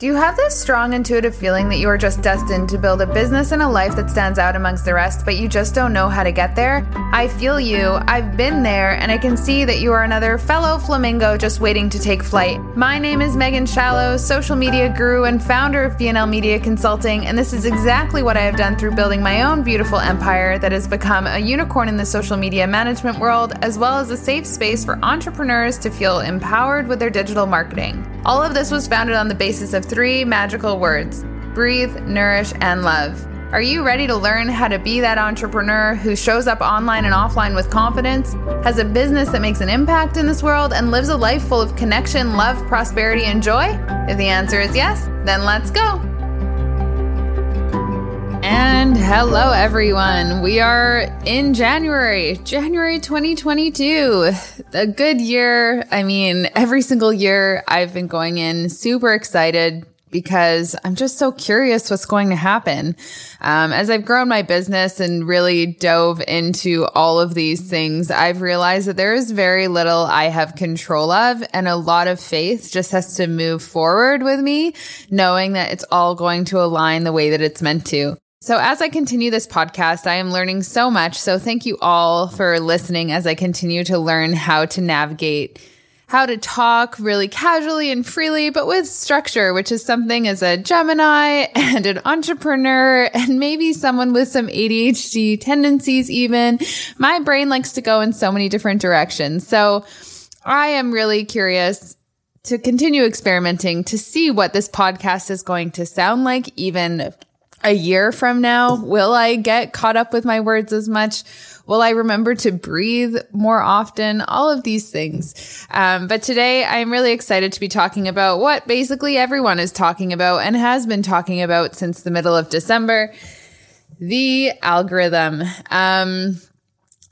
Do you have this strong intuitive feeling that you are just destined to build a business and a life that stands out amongst the rest, but you just don't know how to get there? I feel you. I've been there, and I can see that you are another fellow flamingo just waiting to take flight. My name is Megan Shallow, social media guru and founder of BNL Media Consulting, and this is exactly what I have done through building my own beautiful empire that has become a unicorn in the social media management world, as well as a safe space for entrepreneurs to feel empowered with their digital marketing. All of this was founded on the basis of three magical words breathe, nourish, and love. Are you ready to learn how to be that entrepreneur who shows up online and offline with confidence, has a business that makes an impact in this world, and lives a life full of connection, love, prosperity, and joy? If the answer is yes, then let's go. And hello, everyone. We are in January, January 2022. A good year. I mean, every single year I've been going in super excited because I'm just so curious what's going to happen. Um, as I've grown my business and really dove into all of these things, I've realized that there is very little I have control of and a lot of faith just has to move forward with me, knowing that it's all going to align the way that it's meant to. So, as I continue this podcast, I am learning so much. So, thank you all for listening as I continue to learn how to navigate how to talk really casually and freely, but with structure, which is something as a Gemini and an entrepreneur and maybe someone with some ADHD tendencies, even. My brain likes to go in so many different directions. So I am really curious to continue experimenting to see what this podcast is going to sound like, even a year from now. Will I get caught up with my words as much? Will I remember to breathe more often? All of these things. Um, but today I'm really excited to be talking about what basically everyone is talking about and has been talking about since the middle of December the algorithm. Um,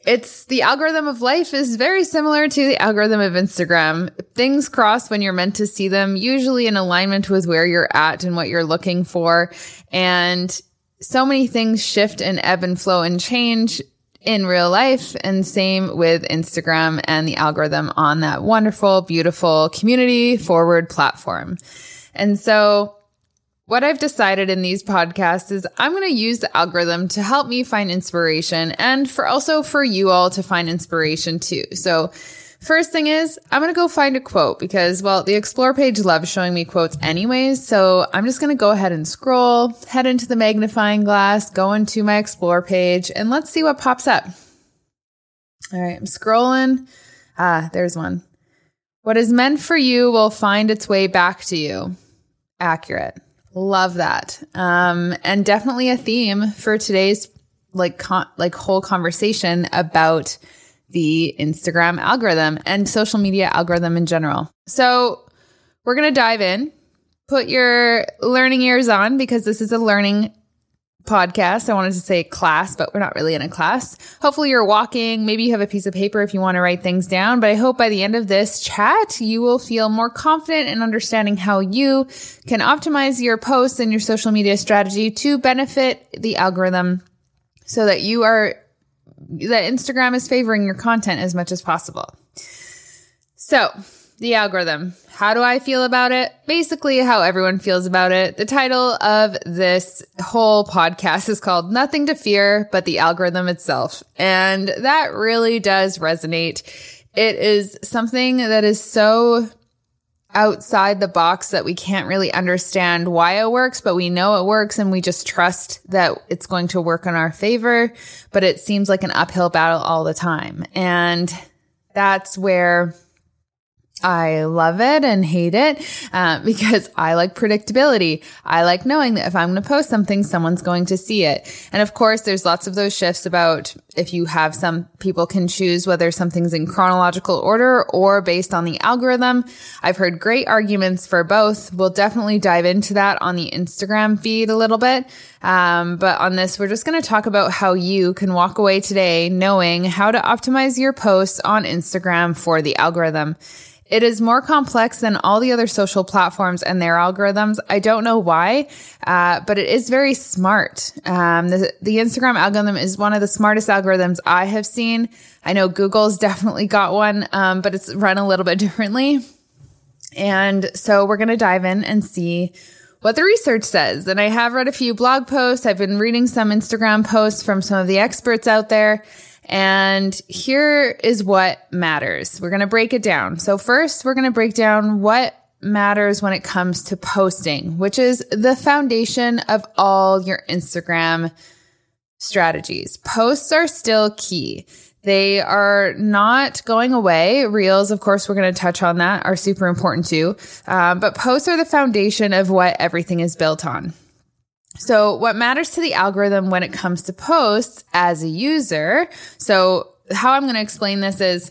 it's the algorithm of life is very similar to the algorithm of Instagram. Things cross when you're meant to see them, usually in alignment with where you're at and what you're looking for. And so many things shift and ebb and flow and change in real life and same with Instagram and the algorithm on that wonderful, beautiful community forward platform. And so what I've decided in these podcasts is I'm going to use the algorithm to help me find inspiration and for also for you all to find inspiration too. So First thing is, I'm going to go find a quote because, well, the explore page loves showing me quotes anyways. So I'm just going to go ahead and scroll, head into the magnifying glass, go into my explore page, and let's see what pops up. All right, I'm scrolling. Ah, there's one. What is meant for you will find its way back to you. Accurate. Love that. Um, and definitely a theme for today's like con- like whole conversation about the Instagram algorithm and social media algorithm in general. So we're going to dive in. Put your learning ears on because this is a learning podcast. I wanted to say class, but we're not really in a class. Hopefully you're walking. Maybe you have a piece of paper if you want to write things down. But I hope by the end of this chat, you will feel more confident in understanding how you can optimize your posts and your social media strategy to benefit the algorithm so that you are that Instagram is favoring your content as much as possible. So, the algorithm. How do I feel about it? Basically, how everyone feels about it. The title of this whole podcast is called Nothing to Fear But the Algorithm Itself. And that really does resonate. It is something that is so outside the box that we can't really understand why it works, but we know it works and we just trust that it's going to work in our favor. But it seems like an uphill battle all the time. And that's where I love it and hate it uh, because I like predictability. I like knowing that if I'm going to post something, someone's going to see it. And of course, there's lots of those shifts about if you have some people can choose whether something's in chronological order or based on the algorithm. I've heard great arguments for both. We'll definitely dive into that on the Instagram feed a little bit. Um, but on this, we're just going to talk about how you can walk away today knowing how to optimize your posts on Instagram for the algorithm. It is more complex than all the other social platforms and their algorithms. I don't know why, uh, but it is very smart. Um, the, the Instagram algorithm is one of the smartest algorithms I have seen. I know Google's definitely got one, um, but it's run a little bit differently. And so we're going to dive in and see what the research says. And I have read a few blog posts. I've been reading some Instagram posts from some of the experts out there. And here is what matters. We're going to break it down. So first, we're going to break down what matters when it comes to posting, which is the foundation of all your Instagram strategies. Posts are still key. They are not going away. Reels, of course, we're going to touch on that, are super important too. Um, but posts are the foundation of what everything is built on. So, what matters to the algorithm when it comes to posts as a user? So, how I'm going to explain this is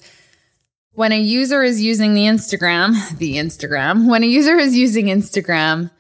when a user is using the Instagram, the Instagram, when a user is using Instagram,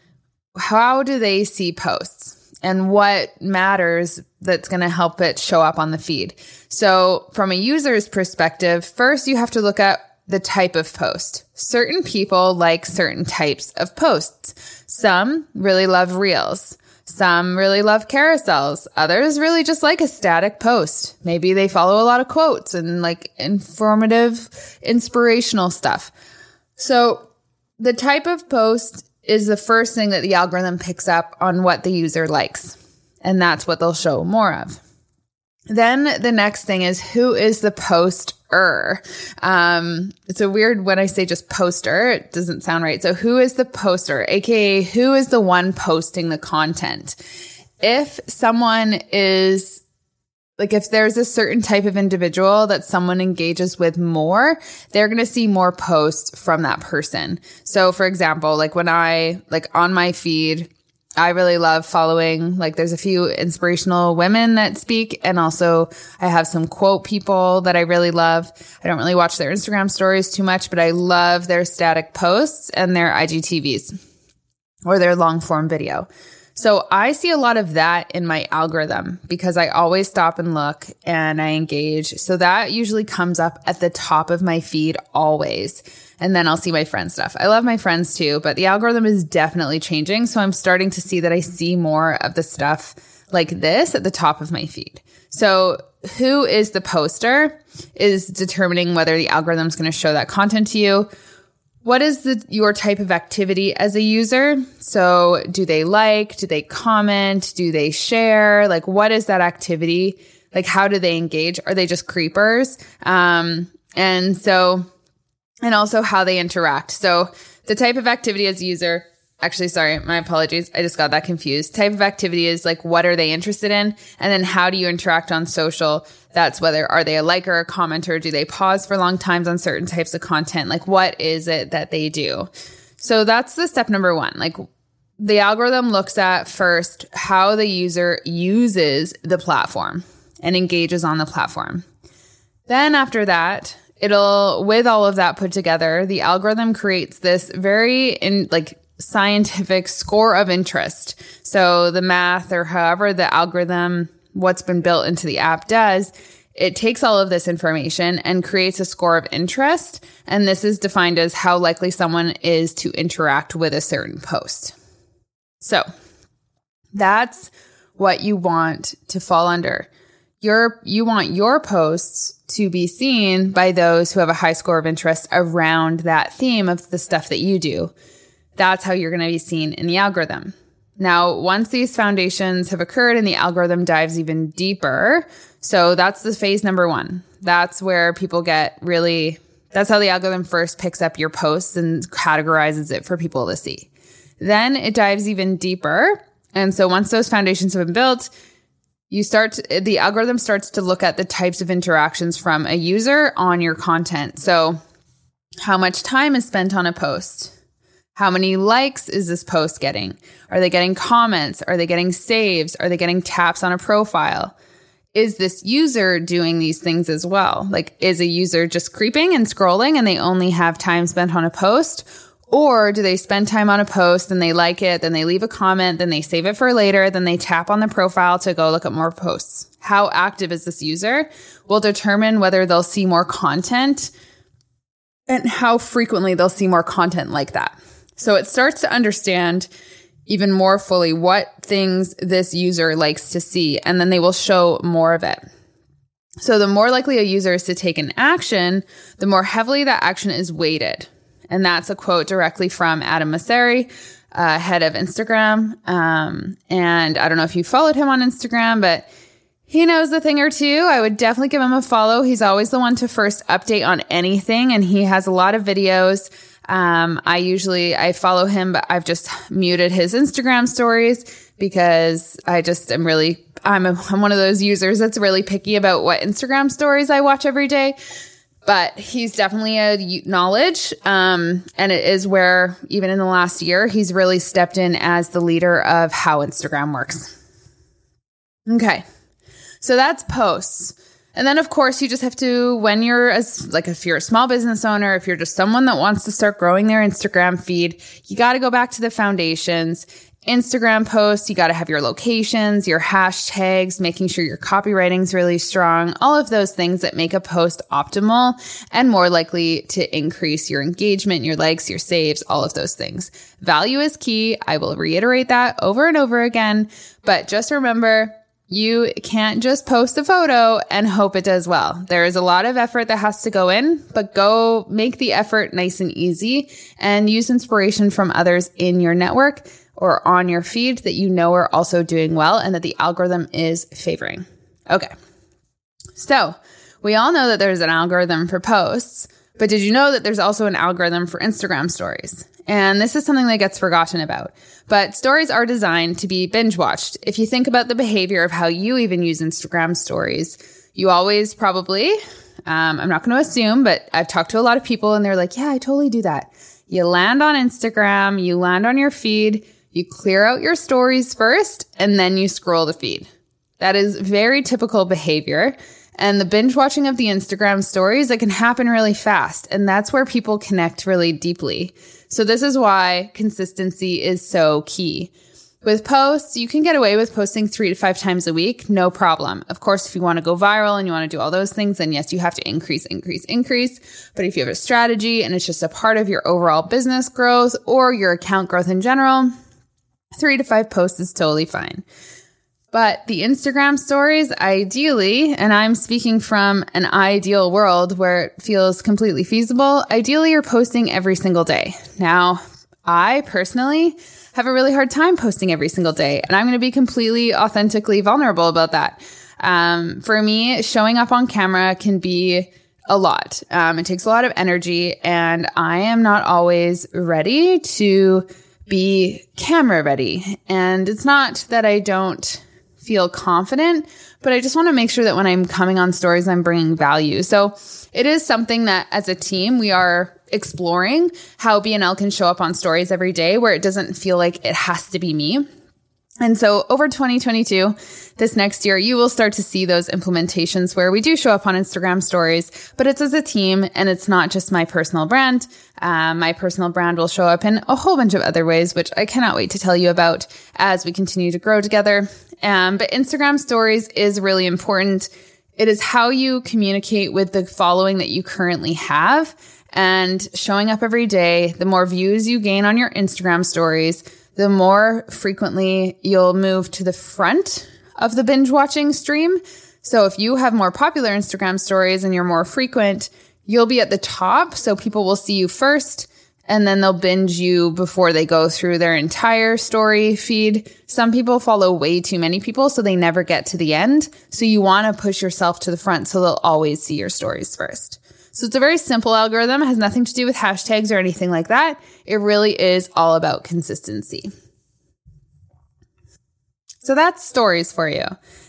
how do they see posts? and what matters that's going to help it show up on the feed. So from a user's perspective, first you have to look at the type of post. Certain people like certain types of posts. Some really love reels. Some really love carousels. Others really just like a static post. Maybe they follow a lot of quotes and like informative, inspirational stuff. So the type of post is the first thing that the algorithm picks up on what the user likes. And that's what they'll show more of. Then the next thing is who is the poster? Um, it's a weird when I say just poster, it doesn't sound right. So who is the poster? AKA who is the one posting the content? If someone is like if there's a certain type of individual that someone engages with more, they're going to see more posts from that person. So for example, like when I like on my feed, I really love following like there's a few inspirational women that speak and also I have some quote people that I really love. I don't really watch their Instagram stories too much, but I love their static posts and their IGTVs or their long form video. So I see a lot of that in my algorithm because I always stop and look and I engage. So that usually comes up at the top of my feed always. And then I'll see my friend stuff. I love my friends too, but the algorithm is definitely changing. So I'm starting to see that I see more of the stuff like this at the top of my feed. So who is the poster is determining whether the algorithm is going to show that content to you what is the your type of activity as a user? So, do they like, do they comment, do they share? Like what is that activity? Like how do they engage? Are they just creepers? Um and so and also how they interact. So, the type of activity as a user Actually, sorry, my apologies. I just got that confused. Type of activity is like what are they interested in? And then how do you interact on social? That's whether are they a liker, a commenter? Do they pause for long times on certain types of content? Like what is it that they do? So that's the step number one. Like the algorithm looks at first how the user uses the platform and engages on the platform. Then after that, it'll with all of that put together, the algorithm creates this very in like scientific score of interest. So the math or however the algorithm, what's been built into the app does, it takes all of this information and creates a score of interest. And this is defined as how likely someone is to interact with a certain post. So that's what you want to fall under. Your, you want your posts to be seen by those who have a high score of interest around that theme of the stuff that you do. That's how you're going to be seen in the algorithm. Now, once these foundations have occurred and the algorithm dives even deeper, so that's the phase number one. That's where people get really, that's how the algorithm first picks up your posts and categorizes it for people to see. Then it dives even deeper. And so once those foundations have been built, you start, to, the algorithm starts to look at the types of interactions from a user on your content. So how much time is spent on a post? How many likes is this post getting? Are they getting comments? Are they getting saves? Are they getting taps on a profile? Is this user doing these things as well? Like, is a user just creeping and scrolling and they only have time spent on a post? Or do they spend time on a post and they like it, then they leave a comment, then they save it for later, then they tap on the profile to go look at more posts? How active is this user will determine whether they'll see more content and how frequently they'll see more content like that. So it starts to understand even more fully what things this user likes to see, and then they will show more of it. So the more likely a user is to take an action, the more heavily that action is weighted. And that's a quote directly from Adam Mosseri, uh, head of Instagram. Um, and I don't know if you followed him on Instagram, but he knows a thing or two. I would definitely give him a follow. He's always the one to first update on anything, and he has a lot of videos. Um, I usually I follow him, but I've just muted his Instagram stories because I just am really I'm a, I'm one of those users that's really picky about what Instagram stories I watch every day. But he's definitely a knowledge, um, and it is where even in the last year he's really stepped in as the leader of how Instagram works. Okay. So that's posts. And then of course you just have to when you're as like if you're a small business owner, if you're just someone that wants to start growing their Instagram feed, you got to go back to the foundations. Instagram posts, you got to have your locations, your hashtags, making sure your copywriting's really strong, all of those things that make a post optimal and more likely to increase your engagement, your likes, your saves, all of those things. Value is key. I will reiterate that over and over again, but just remember you can't just post a photo and hope it does well. There is a lot of effort that has to go in, but go make the effort nice and easy and use inspiration from others in your network or on your feed that you know are also doing well and that the algorithm is favoring. Okay. So we all know that there's an algorithm for posts, but did you know that there's also an algorithm for Instagram stories? And this is something that gets forgotten about. But stories are designed to be binge watched. If you think about the behavior of how you even use Instagram stories, you always probably, um, I'm not going to assume, but I've talked to a lot of people and they're like, yeah, I totally do that. You land on Instagram, you land on your feed, you clear out your stories first, and then you scroll the feed. That is very typical behavior. And the binge watching of the Instagram stories, it can happen really fast. And that's where people connect really deeply. So this is why consistency is so key. With posts, you can get away with posting three to five times a week, no problem. Of course, if you want to go viral and you want to do all those things, then yes, you have to increase, increase, increase. But if you have a strategy and it's just a part of your overall business growth or your account growth in general, three to five posts is totally fine. But the Instagram stories, ideally, and I'm speaking from an ideal world where it feels completely feasible, ideally you're posting every single day. Now, I personally have a really hard time posting every single day, and I'm going to be completely authentically vulnerable about that. Um, for me, showing up on camera can be a lot. Um, it takes a lot of energy, and I am not always ready to be camera ready. And it's not that I don't feel confident, but I just want to make sure that when I'm coming on stories, I'm bringing value. So it is something that as a team, we are exploring how BNL can show up on stories every day where it doesn't feel like it has to be me. And so over 2022, this next year, you will start to see those implementations where we do show up on Instagram stories, but it's as a team and it's not just my personal brand. Um, my personal brand will show up in a whole bunch of other ways, which I cannot wait to tell you about as we continue to grow together. Um, but Instagram stories is really important. It is how you communicate with the following that you currently have and showing up every day. The more views you gain on your Instagram stories, the more frequently you'll move to the front of the binge watching stream. So if you have more popular Instagram stories and you're more frequent, you'll be at the top. So people will see you first and then they'll binge you before they go through their entire story feed. Some people follow way too many people, so they never get to the end. So you want to push yourself to the front so they'll always see your stories first. So it's a very simple algorithm. It has nothing to do with hashtags or anything like that. It really is all about consistency. So that's stories for you.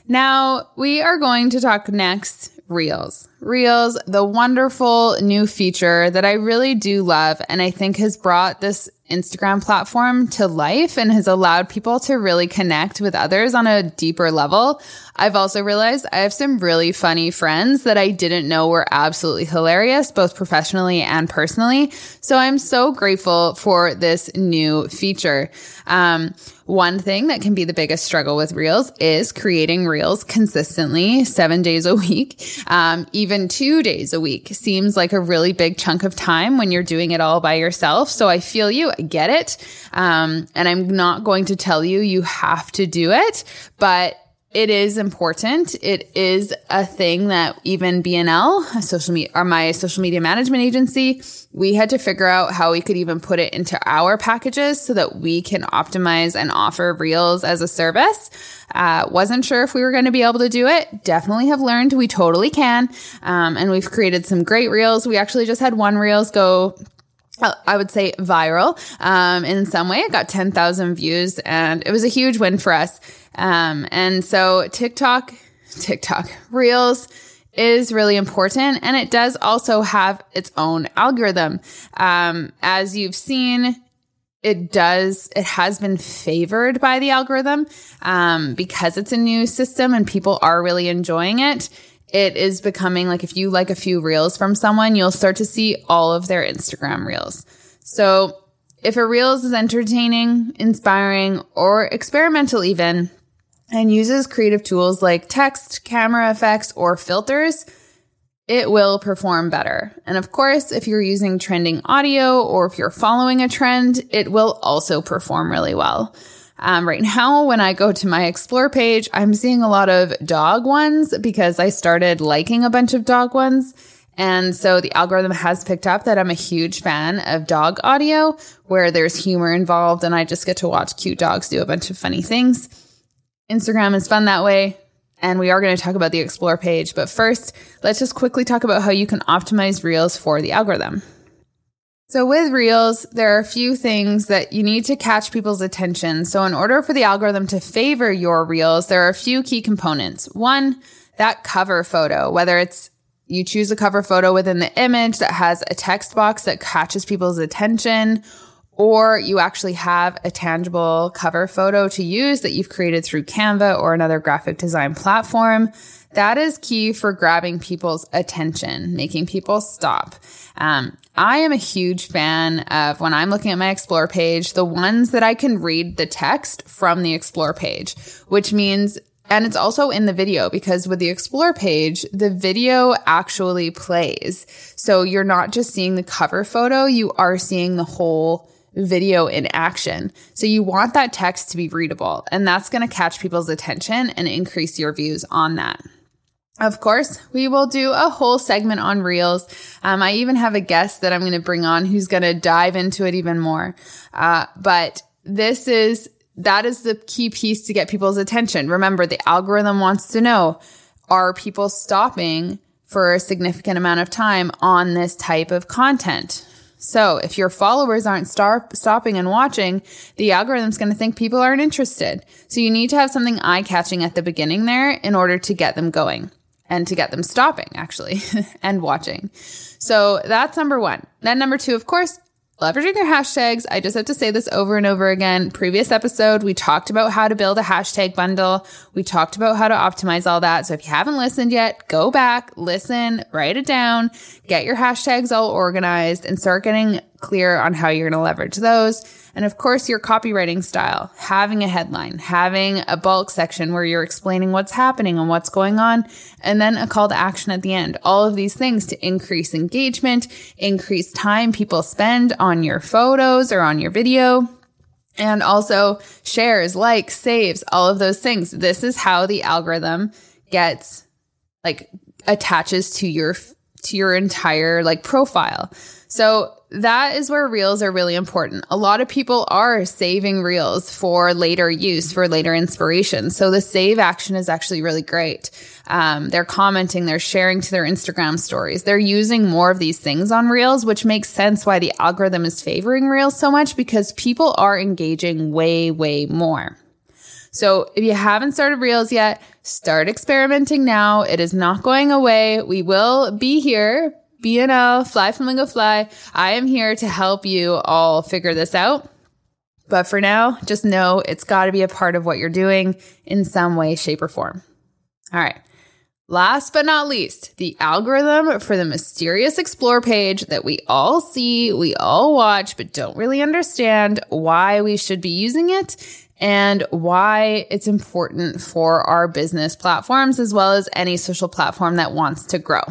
Now we are going to talk next Reels. Reels, the wonderful new feature that I really do love and I think has brought this Instagram platform to life and has allowed people to really connect with others on a deeper level. I've also realized I have some really funny friends that I didn't know were absolutely hilarious, both professionally and personally. So I'm so grateful for this new feature. Um, one thing that can be the biggest struggle with Reels is creating Reels consistently seven days a week. Um, even two days a week seems like a really big chunk of time when you're doing it all by yourself. So I feel you, I get it. Um, and I'm not going to tell you you have to do it, but it is important. It is a thing that even BNL, social media, or my social media management agency, we had to figure out how we could even put it into our packages so that we can optimize and offer Reels as a service. Uh, wasn't sure if we were going to be able to do it. Definitely have learned we totally can. Um, and we've created some great Reels. We actually just had one Reels go I would say viral um, in some way. It got 10,000 views and it was a huge win for us. Um, and so TikTok, TikTok Reels is really important. And it does also have its own algorithm. Um, as you've seen, it does, it has been favored by the algorithm um, because it's a new system and people are really enjoying it it is becoming like if you like a few reels from someone, you'll start to see all of their Instagram reels. So if a reels is entertaining, inspiring, or experimental even, and uses creative tools like text, camera effects, or filters, it will perform better. And of course, if you're using trending audio or if you're following a trend, it will also perform really well. Um, right now, when I go to my explore page, I'm seeing a lot of dog ones because I started liking a bunch of dog ones. And so the algorithm has picked up that I'm a huge fan of dog audio where there's humor involved and I just get to watch cute dogs do a bunch of funny things. Instagram is fun that way. And we are going to talk about the explore page. But first, let's just quickly talk about how you can optimize reels for the algorithm. So with Reels, there are a few things that you need to catch people's attention. So in order for the algorithm to favor your Reels, there are a few key components. One, that cover photo, whether it's you choose a cover photo within the image that has a text box that catches people's attention, or you actually have a tangible cover photo to use that you've created through Canva or another graphic design platform. That is key for grabbing people's attention, making people stop. Um, I am a huge fan of when I'm looking at my explore page, the ones that I can read the text from the explore page, which means and it's also in the video because with the explore page, the video actually plays. So you're not just seeing the cover photo, you are seeing the whole video in action. So you want that text to be readable and that's going to catch people's attention and increase your views on that. Of course, we will do a whole segment on reels. Um, I even have a guest that I'm going to bring on who's going to dive into it even more. Uh, but this is, that is the key piece to get people's attention. Remember, the algorithm wants to know, are people stopping for a significant amount of time on this type of content? So if your followers aren't star- stopping and watching, the algorithm's going to think people aren't interested. So you need to have something eye catching at the beginning there in order to get them going and to get them stopping actually and watching. So that's number one. Then number two, of course, leveraging your hashtags. I just have to say this over and over again. Previous episode, we talked about how to build a hashtag bundle. We talked about how to optimize all that. So if you haven't listened yet, go back, listen, write it down, get your hashtags all organized and start getting clear on how you're going to leverage those. And of course, your copywriting style, having a headline, having a bulk section where you're explaining what's happening and what's going on, and then a call to action at the end. All of these things to increase engagement, increase time people spend on your photos or on your video. And also shares, likes, saves, all of those things. This is how the algorithm gets like attaches to your to your entire like profile. So that is where reels are really important. A lot of people are saving reels for later use, for later inspiration. So the save action is actually really great. Um, they're commenting, they're sharing to their Instagram stories. They're using more of these things on reels, which makes sense why the algorithm is favoring reels so much because people are engaging way, way more. So if you haven't started Reels yet, start experimenting now. It is not going away. We will be here, BNL, Fly Flamingo Fly. I am here to help you all figure this out. But for now, just know it's got to be a part of what you're doing in some way, shape, or form. All right. Last but not least, the algorithm for the mysterious explore page that we all see, we all watch, but don't really understand why we should be using it and why it's important for our business platforms as well as any social platform that wants to grow.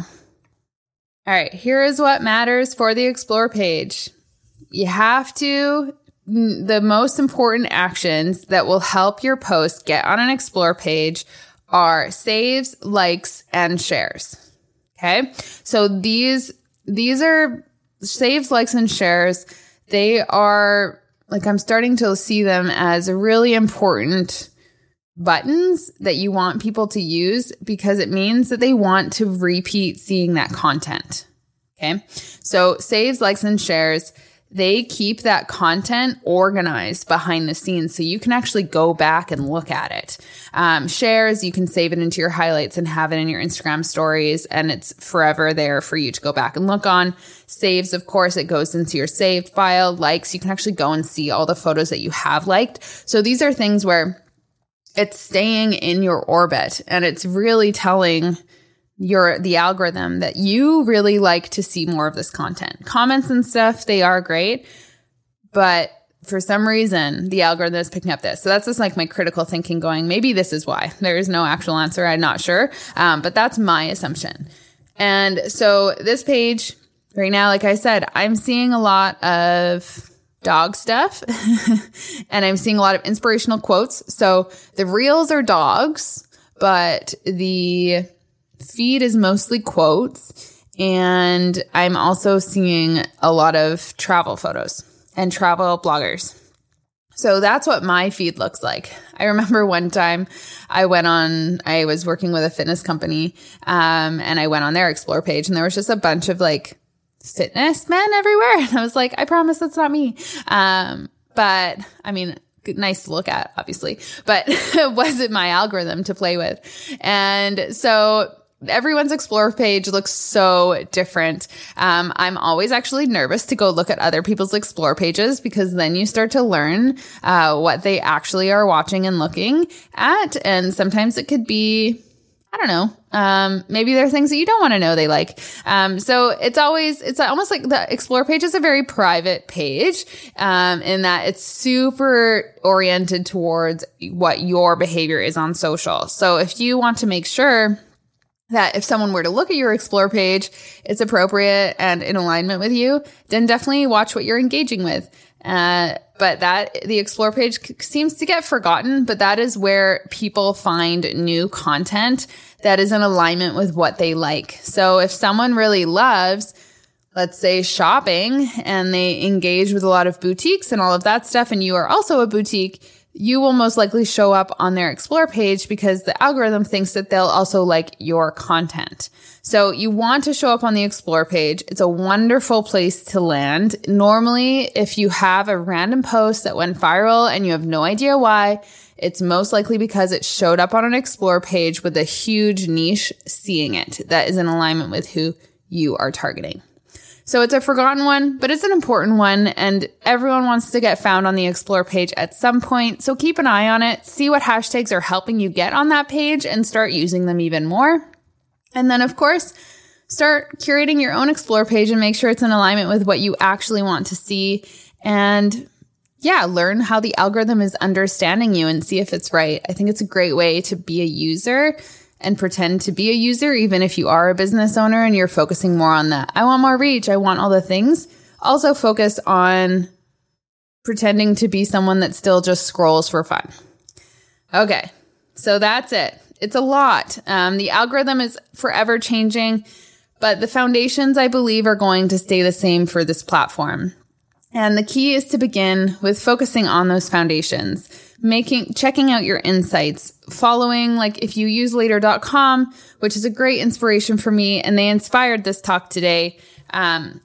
All right, here is what matters for the explore page. You have to, the most important actions that will help your post get on an explore page are saves, likes, and shares. Okay. So these, these are saves, likes, and shares. They are like, I'm starting to see them as really important buttons that you want people to use because it means that they want to repeat seeing that content. Okay. So saves, likes, and shares they keep that content organized behind the scenes so you can actually go back and look at it. Um, shares, you can save it into your highlights and have it in your Instagram stories, and it's forever there for you to go back and look on. Saves, of course, it goes into your saved file. Likes, you can actually go and see all the photos that you have liked. So these are things where it's staying in your orbit and it's really telling your the algorithm that you really like to see more of this content. Comments and stuff, they are great, but for some reason the algorithm is picking up this. So that's just like my critical thinking going, maybe this is why. There is no actual answer, I'm not sure. Um, but that's my assumption. And so this page right now, like I said, I'm seeing a lot of dog stuff and I'm seeing a lot of inspirational quotes. So the reels are dogs, but the feed is mostly quotes. And I'm also seeing a lot of travel photos and travel bloggers. So that's what my feed looks like. I remember one time I went on, I was working with a fitness company, um, and I went on their explore page and there was just a bunch of like fitness men everywhere. And I was like, I promise that's not me. Um, but I mean, nice to look at, obviously, but it wasn't my algorithm to play with. And so everyone's explore page looks so different. Um, I'm always actually nervous to go look at other people's explore pages because then you start to learn uh, what they actually are watching and looking at. And sometimes it could be I don't know. Um, maybe there are things that you don't want to know they like. Um, so it's always, it's almost like the explore page is a very private page, um, in that it's super oriented towards what your behavior is on social. So if you want to make sure that if someone were to look at your explore page, it's appropriate and in alignment with you, then definitely watch what you're engaging with. Uh, but that the explore page seems to get forgotten, but that is where people find new content that is in alignment with what they like. So if someone really loves, let's say shopping and they engage with a lot of boutiques and all of that stuff, and you are also a boutique, you will most likely show up on their explore page because the algorithm thinks that they'll also like your content. So you want to show up on the explore page. It's a wonderful place to land. Normally, if you have a random post that went viral and you have no idea why, it's most likely because it showed up on an explore page with a huge niche seeing it that is in alignment with who you are targeting. So it's a forgotten one, but it's an important one and everyone wants to get found on the explore page at some point. So keep an eye on it, see what hashtags are helping you get on that page and start using them even more. And then of course, start curating your own explore page and make sure it's in alignment with what you actually want to see. And yeah, learn how the algorithm is understanding you and see if it's right. I think it's a great way to be a user and pretend to be a user, even if you are a business owner and you're focusing more on that. I want more reach. I want all the things. Also focus on pretending to be someone that still just scrolls for fun. Okay. So that's it. It's a lot. Um, the algorithm is forever changing, but the foundations I believe are going to stay the same for this platform. And the key is to begin with focusing on those foundations making checking out your insights following like if you use later.com which is a great inspiration for me and they inspired this talk today um,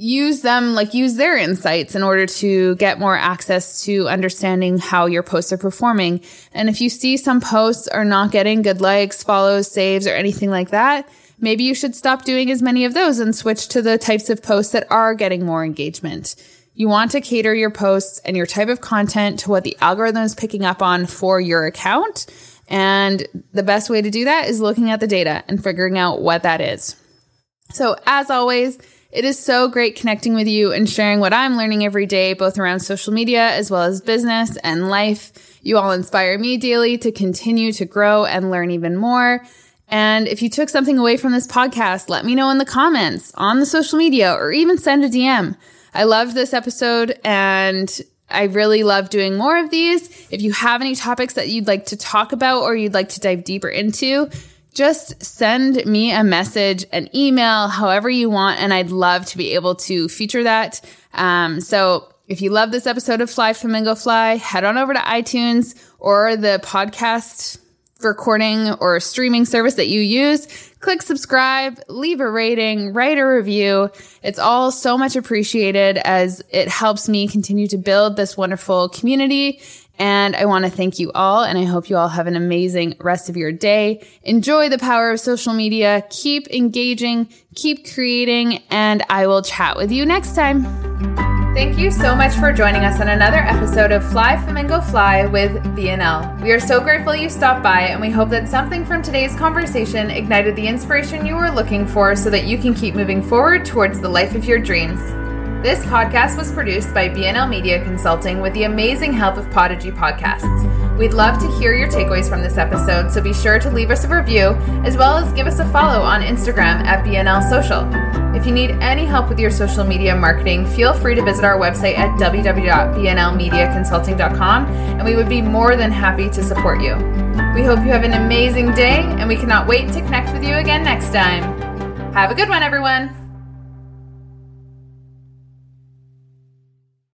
use them like use their insights in order to get more access to understanding how your posts are performing and if you see some posts are not getting good likes follows saves or anything like that maybe you should stop doing as many of those and switch to the types of posts that are getting more engagement you want to cater your posts and your type of content to what the algorithm is picking up on for your account. And the best way to do that is looking at the data and figuring out what that is. So as always, it is so great connecting with you and sharing what I'm learning every day, both around social media as well as business and life. You all inspire me daily to continue to grow and learn even more. And if you took something away from this podcast, let me know in the comments on the social media or even send a DM. I loved this episode and I really love doing more of these. If you have any topics that you'd like to talk about or you'd like to dive deeper into, just send me a message, an email, however you want, and I'd love to be able to feature that. Um, so if you love this episode of Fly Flamingo Fly, head on over to iTunes or the podcast recording or streaming service that you use. Click subscribe, leave a rating, write a review. It's all so much appreciated as it helps me continue to build this wonderful community. And I want to thank you all, and I hope you all have an amazing rest of your day. Enjoy the power of social media. Keep engaging, keep creating, and I will chat with you next time. Thank you so much for joining us on another episode of Fly Flamingo Fly with BNL. We are so grateful you stopped by, and we hope that something from today's conversation ignited the inspiration you were looking for so that you can keep moving forward towards the life of your dreams. This podcast was produced by BNL Media Consulting with the amazing help of Podigy Podcasts. We'd love to hear your takeaways from this episode, so be sure to leave us a review as well as give us a follow on Instagram at BNL Social. If you need any help with your social media marketing, feel free to visit our website at www.bnlmediaconsulting.com and we would be more than happy to support you. We hope you have an amazing day and we cannot wait to connect with you again next time. Have a good one, everyone.